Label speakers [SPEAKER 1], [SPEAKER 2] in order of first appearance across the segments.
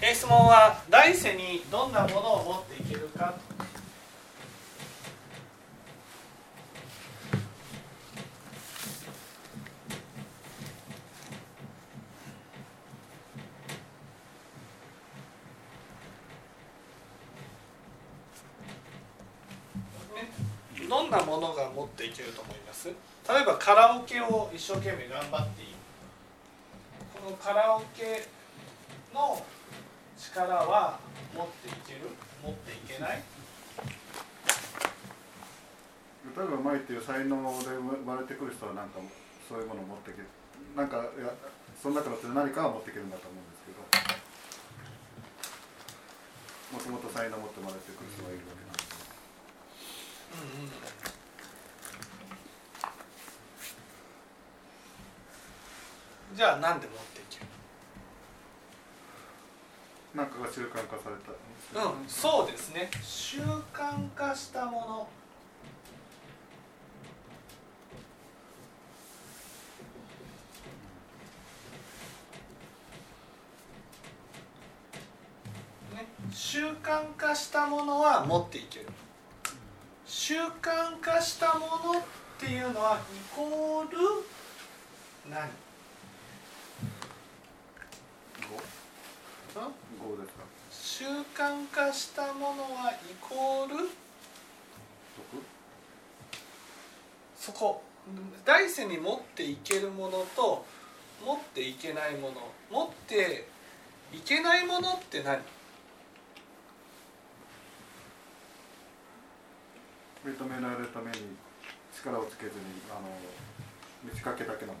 [SPEAKER 1] え質問は来世にどんなものを持っていけるか。どんなものが持っていけると思います？例えばカラオケを一生懸命頑張っている。このカラオケの力は持っていける持っていけない？
[SPEAKER 2] 例えば前っていう才能で生まれてくる人はなんかそういうものを持っていけるなんかいやその中の何かは持っていけるんだと思うんですけど。もともと才能を持って生まれてくる人がいるわけなんで。す
[SPEAKER 1] うんうん。じゃあなんで持っ
[SPEAKER 2] なんかが習慣化された。
[SPEAKER 1] うん、そうですね。習慣化したもの。ね習慣化したものは持っていける。習慣化したものっていうのはイコール何？
[SPEAKER 2] 5
[SPEAKER 1] うん
[SPEAKER 2] 5ですか？
[SPEAKER 1] 習慣化したものはイコール
[SPEAKER 2] ？6
[SPEAKER 1] そこ。来世に持っていけるものと持っていけないもの。持っていけないものって何？
[SPEAKER 2] 認められるために力をつけずにあの満ち欠けだけなの。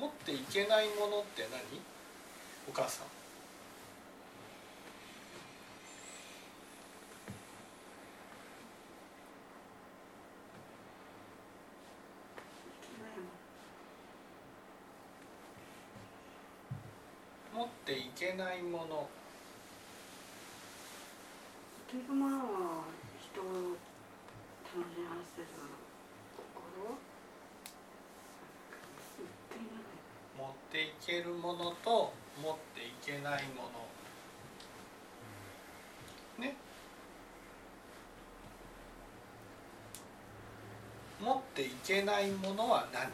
[SPEAKER 1] 持っていけないものって何？お母さん持っていけないもの。
[SPEAKER 3] 結局まあ人を楽しませる心
[SPEAKER 1] 持っていけるものと持っていけないもの。ね？持っていけないものは何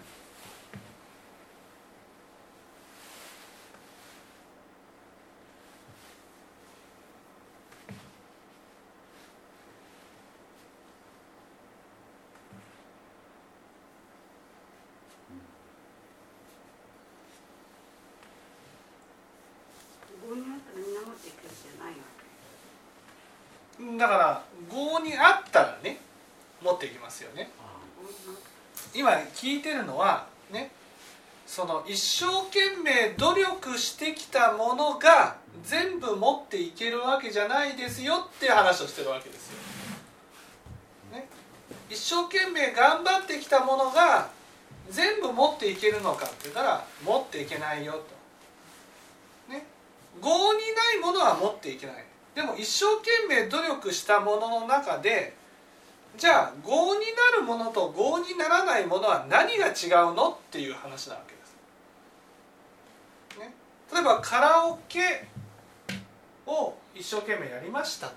[SPEAKER 3] 5になったらみんな持っていけるじゃないわけ
[SPEAKER 1] だから業にあったらね持っていきますよね今聞いてるのはねその一生懸命努力してきたものが全部持っていけるわけじゃないですよって話をしてるわけですよ。ね、一生懸命頑張ってきたものが全部持っていけるのかって言ったら持っていけないよと。ね、業にないものは持っていけない。でも一生懸命努力したものの中でじゃあ業になるものと業にならないものは何が違うのっていう話なわけです。ね、例えばカラオケを一生懸命やりました。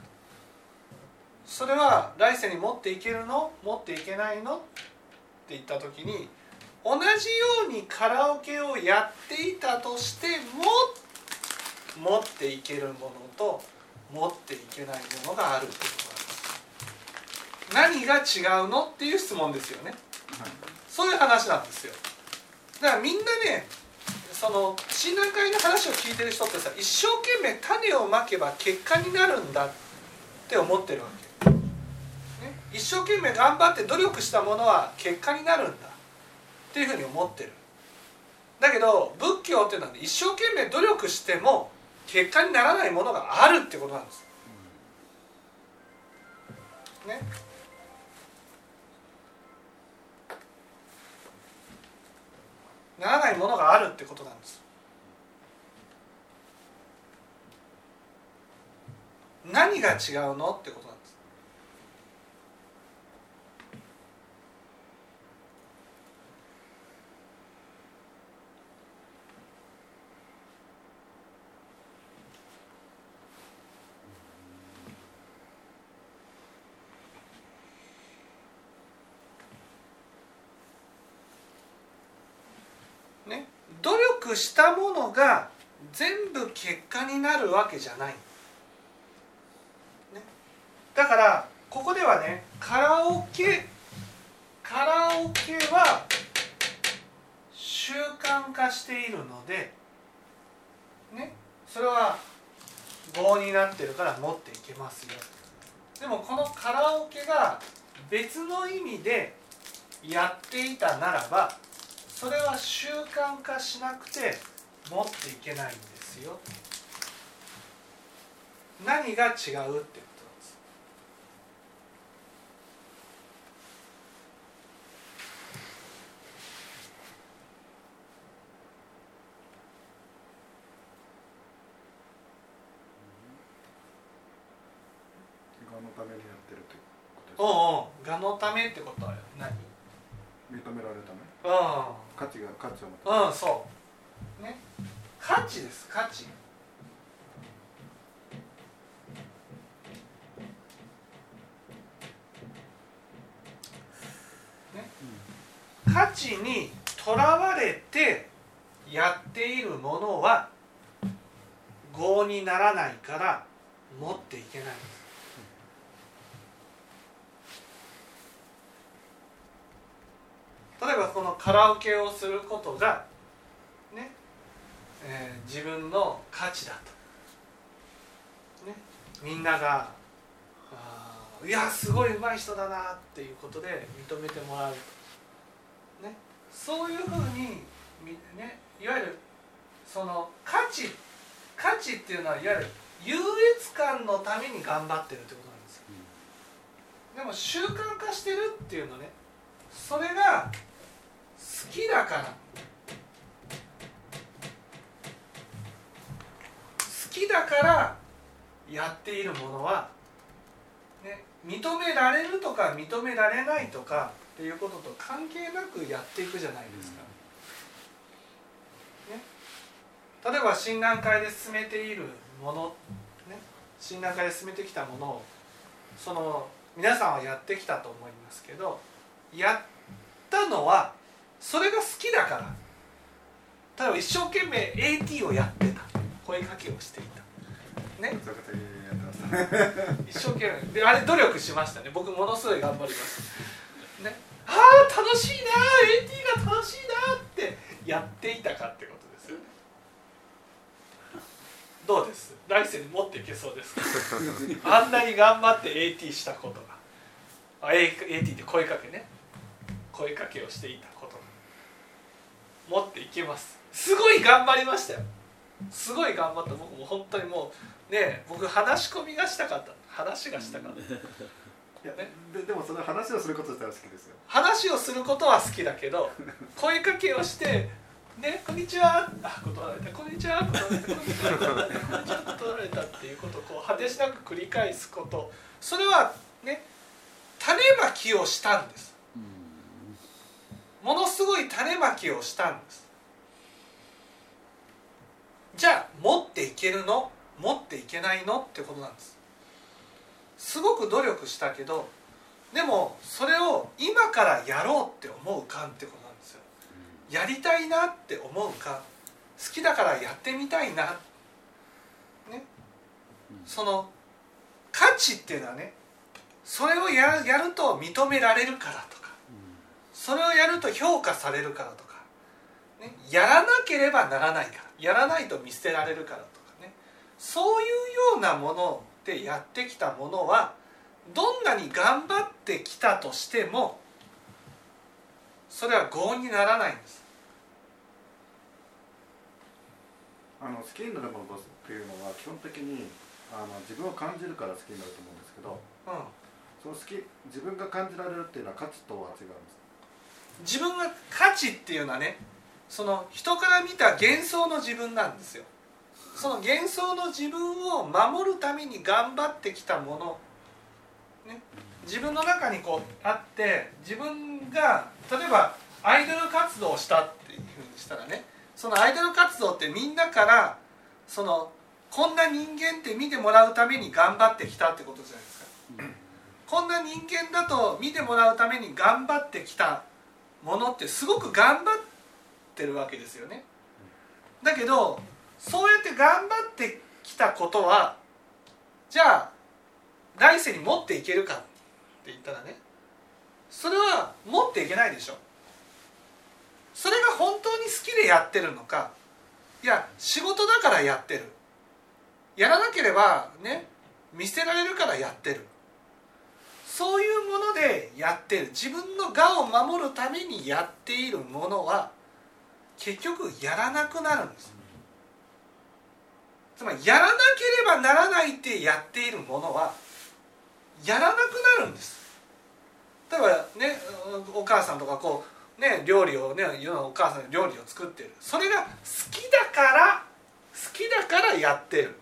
[SPEAKER 1] それは来世に持っていけるの？持っていけないの？って言った時に同じようにカラオケをやっていたとしても持っていけるものと持っていけないものがあるってことなんです。何が違うのっていう質問ですよね。そういう話なんですよ。だからみんなねその診断会の話を聞いてる人ってさ一生懸命種をまけば結果になるんだって思ってるわけ、ね、一生懸命頑張って努力したものは結果になるんだっていうふうに思ってる。だけど仏教っていうのは、ね、一生懸命努力しても結果にならないものがあるってことなんです。ね。ならないものがあるってことなんです。何が違うのってことなんです努力したものが全部結果になるわけじゃない、ね、だからここではねカラオケカラオケは習慣化しているのでね。それは棒になってるから持っていけますよ。でもこのカラオケが別の意味でやっていたならばそれは習慣化しなくて持っていけないんですよ。何が違うってことなんです
[SPEAKER 2] がのためにやってるってことです
[SPEAKER 1] おうおうがのためってことは何
[SPEAKER 2] 認められるため
[SPEAKER 1] う
[SPEAKER 2] 価値が価値を求め
[SPEAKER 1] んうんそう。ね。価値です価値。ね。価値にとらわれてやっているものは業にならないから持っていけない。んです例えばこのカラオケをすることがね、えー自分の価値だと、ね、みんながいやすごい上手い人だなっていうことで認めてもらう。と、ね、そういうふうにみ、ね、いわゆるその価値価値っていうのはいわゆる優越感のために頑張ってるってことなんですよ。でも習慣化してるっていうのねそれが好きだから好きだからやっているものは、ね、認められるとか認められないとかっていうことと関係なくやっていくじゃないですか。ね、例えば診断会で進めているもの、ね、診断会で進めてきたものをその皆さんはやってきたと思いますけどやったのはそれが好きだから。例えば一生懸命 AT をやってた。声かけをしていた。ね。一生懸命。であれ努力しましたね。僕ものすごい頑張りましたね。ああ楽しいな AT が楽しいなって。やっていたかってことですよね。どうです？来世に持っていけそうですか？あんなに頑張って AT したことが。あ AT って声かけね。声かけをしていた持っていけます。すごい頑張りましたよ。すごい頑張った。僕も本当にもうね僕話し込みがしたかった。話がしたかった。
[SPEAKER 2] いやででもその話をすること自体は好きですよ。
[SPEAKER 1] 話をすることは好きだけど声かけをして「ねこんにちは」あ断られた「こんにちは」断られた「こんにちは」断られた「こんにちは」断られたっていうことをこう果てしなく繰り返すこと。それはね種まきをしたんですものすごい種まきをしたんです。じゃあ持っていけるの？持っていけないのってことなんです。すごく努力したけどでもそれを今からやろうって思うかってことなんですよ。やりたいなって思うか好きだからやってみたいな。ね。その価値っていうのはねそれをややると認められるからと。かそれをやると評価されるからとか、ね、やらなければならないからやらないと見捨てられるからとかね。そういうようなものでやってきたものはどんなに頑張ってきたとしてもそれは業にならないんです。
[SPEAKER 2] あの好きになるものっていうのは基本的にあの自分を感じるから好きになると思うんですけど
[SPEAKER 1] うん。
[SPEAKER 2] その好き自分が感じられるっていうのは価値とは違うんです
[SPEAKER 1] 自分が価値っていうのはねその人から見た幻想の自分なんですよ。その幻想の自分を守るために頑張ってきたもの、ね、自分の中にこうあって自分が例えばアイドル活動をしたっていうふうにしたらねそのアイドル活動ってみんなからそのこんな人間って見てもらうために頑張ってきたってことじゃないですか。こんな人間だと見てもらうために頑張ってきたものってすごく頑張ってるわけですよね。だけどそうやって頑張ってきたことはじゃあ来世に持っていけるかって言ったらねそれは持っていけないでしょ。それが本当に好きでやってるのかいや仕事だからやってる。やらなければね見捨てられるからやってる。そういうものでやってる。自分の我を守るためにやっているものは結局やらなくなるんです。つまりやらなければならないってやっているものはやらなくなるんです。例えばねお母さんとかこうね料理をね世のお母さん料理を作ってる。それが好きだから好きだからやってる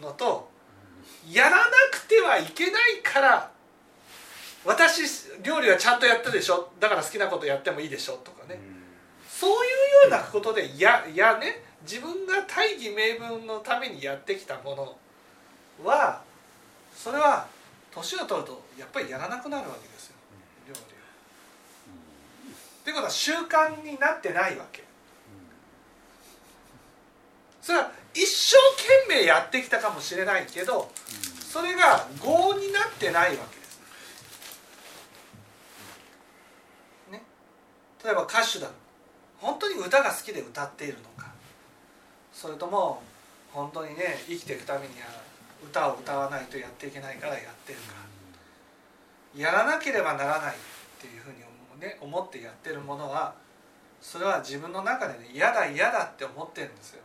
[SPEAKER 1] のとやらなくてはいけないから私料理はちゃんとやったでしょ。だから好きなことやってもいいでしょとかね。そういうようなことでややね。自分が大義名分のためにやってきたものはそれは年を取るとやっぱりやらなくなるわけですよ。料理を。っていうことは習慣になってないわけ。それは一生懸命やってきたかもしれないけどそれが業になってないわけです。ね、例えば歌手だ。本当に歌が好きで歌っているのか。それとも本当にね生きていくためには歌を歌わないとやっていけないからやってるか。やらなければならないっていうふうに思,、ね、思ってやってるものはそれは自分の中でね嫌だ嫌だって思ってるんですよ。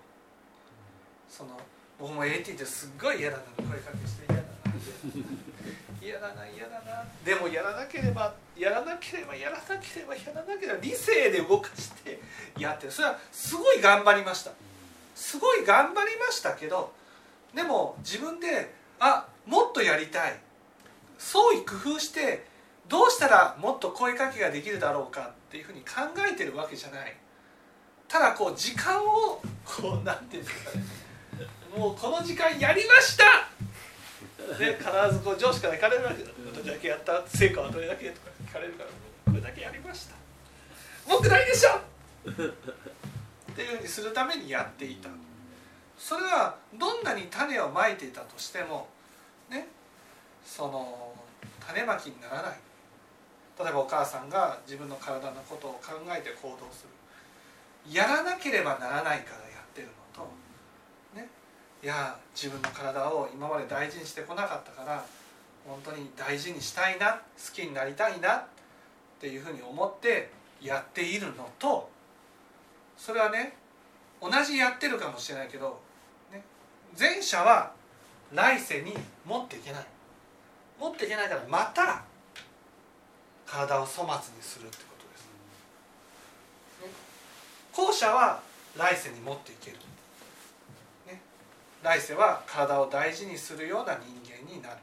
[SPEAKER 1] その僕も AT ってすっごい嫌だな。声かけして嫌だな。嫌だな嫌だな。でもやらなければやらなければやらなければやらなければ理性で動かしてやってそれはすごい頑張りました。すごい頑張りましたけどでも自分であもっとやりたい。創意工夫してどうしたらもっと声かけができるだろうかっていうふうに考えてるわけじゃない。ただこう時間をこうなんていうんですかね。もうこの時間やりましたで必ずこう上司から聞かれるわけ「どれだけやった成果はどれだけ?」とか聞かれるから「これだけやりました」「文句ないでしょ!」っていうふうにするためにやっていたそれはどんなに種をまいていたとしてもねその種まきにならない例えばお母さんが自分の体のことを考えて行動するやらなければならないからやってるのといや自分の体を今まで大事にしてこなかったから本当に大事にしたいな好きになりたいなっていうふうに思ってやっているのとそれはね同じやってるかもしれないけど、ね、前者は来世に持っていけない。持っていけないからまた体を粗末にするってことです、後者は来世に持っていける、来世は体を大事にするような人間になる。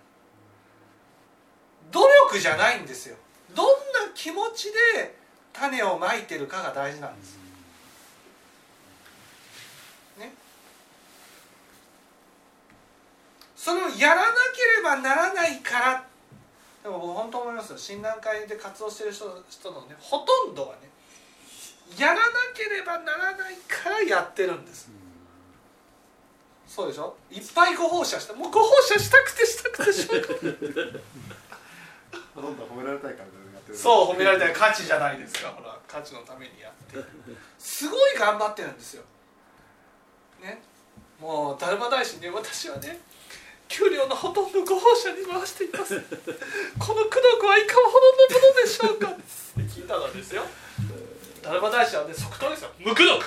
[SPEAKER 1] 努力じゃないんですよ。どんな気持ちで種をまいてるかが大事なんです。ね。それをやらなければならないからでも僕本当思いますよ。診断会で活動してる人人のねほとんどはねやらなければならないからやってるんです。そうでしょ？いっぱいご奉仕した。もうご奉仕したくてしたくてしょう。が ない
[SPEAKER 2] ほとんど褒められたいからやってる
[SPEAKER 1] そう褒められたい。価値じゃないですかほら価値のためにやって。るすごい頑張ってるんですよ。ね？もうだるま大師ね。私はね給料のほとんどご奉仕に回しています。この功徳はいかほどのものでしょうか。って聞いたらですよ。だるま大師はね即答ですよ。無功徳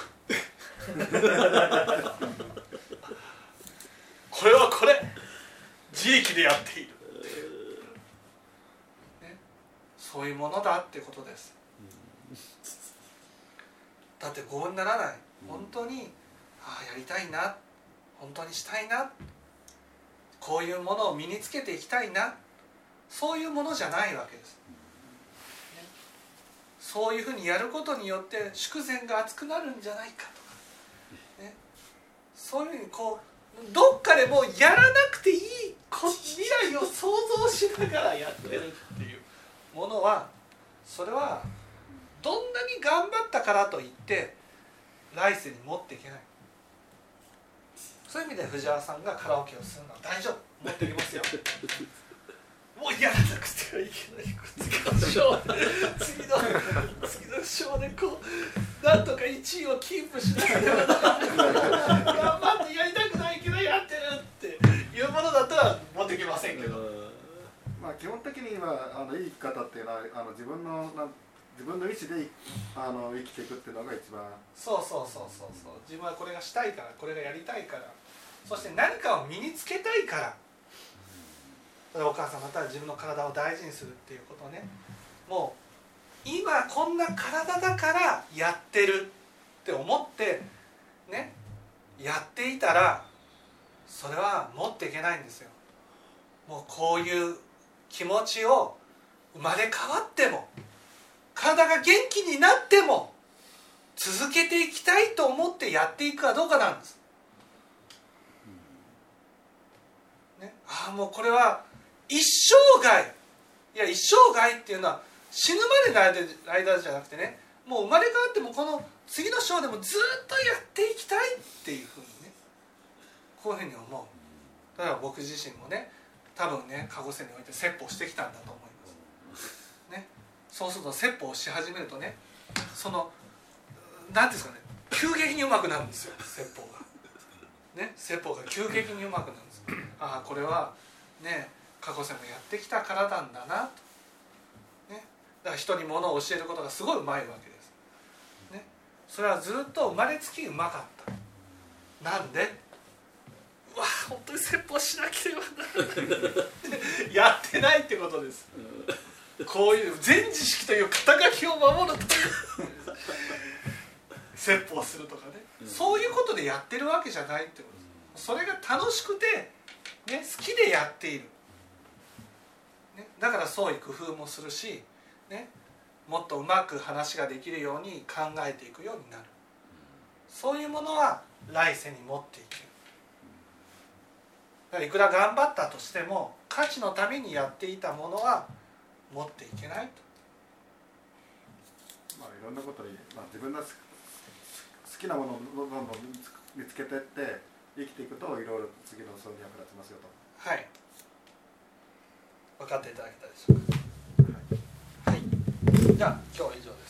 [SPEAKER 1] これはこれ。自力でやっている。ね、そういうものだってことです。だって合にならない。本当にああやりたいな。本当にしたいな。こういうものを身につけていきたいな。そういうものじゃないわけです、ね、そういうふうにやることによって祝膳が熱くなるんじゃないかとか、ね、そういうふうにこうどっかでもうやらなくていい未来を想像しながらやってるっていうものはそれはどんなに頑張ったからといって来世に持っていけない。そういう意味で藤原さんがカラオケをするのは大丈夫。持ってきますよ。もうやらなくてはいけない。次の章次の次の章でこうなんとか1位をキープしなければならない頑張ってやりたくやってるっていうものだったら持ってきませんけど、
[SPEAKER 2] まあ基本的にはあのいい生き方っていうのはあの自分のなん自分の意思であの生きていくっていうのが一番。
[SPEAKER 1] そうそうそうそうそう。自分はこれがしたいからこれがやりたいから。そして何かを身につけたいから。お母さんまたは自分の体を大事にするっていうことね。もう今こんな体だからやってるって思ってねやっていたらそれは持っていけないんですよもうこういう気持ちを生まれ変わっても体が元気になっても続けていきたいと思ってやっていくかどうかなんです。ね、ああもうこれは一生涯いや一生涯っていうのは死ぬまでの間じゃなくてねもう生まれ変わってもこの次の章でもずっとやっていきたいっていうふうにこういうふうに思うだから僕自身もね多分ね鹿児島において説法してきたんだと思います。ね、そうすると説法をし始めるとねその何ていうんですかね急激にうまくなるんですよ説法が。ね説法が急激にうまくなるんです。ああこれはね過去世もやってきたからなんだなと。ね、だから人にものを教えることがすごいうまいわけです。ね、それはずっと生まれつきうまかった。なんで？うわ本当に説法しなければならない。やってないってことです。こういう全知識という肩書きを守るという。説法するとかね、そういうことでやってるわけじゃないってことです。それが楽しくて、ね、好きでやっている、ね、だから創意工夫もするし、ね、もっとうまく話ができるように考えていくようになる。そういうものは来世に持っていける。いくら頑張ったとしても価値のためにやっていたものは持っていけないと。
[SPEAKER 2] まあいろんなことに、まあ、自分の好きなものをどんどん見つけていって生きていくといろいろ次のそれに役立ちますよと。
[SPEAKER 1] はい。分かっていただけたでしょうか。はい、じゃあ今日は以上です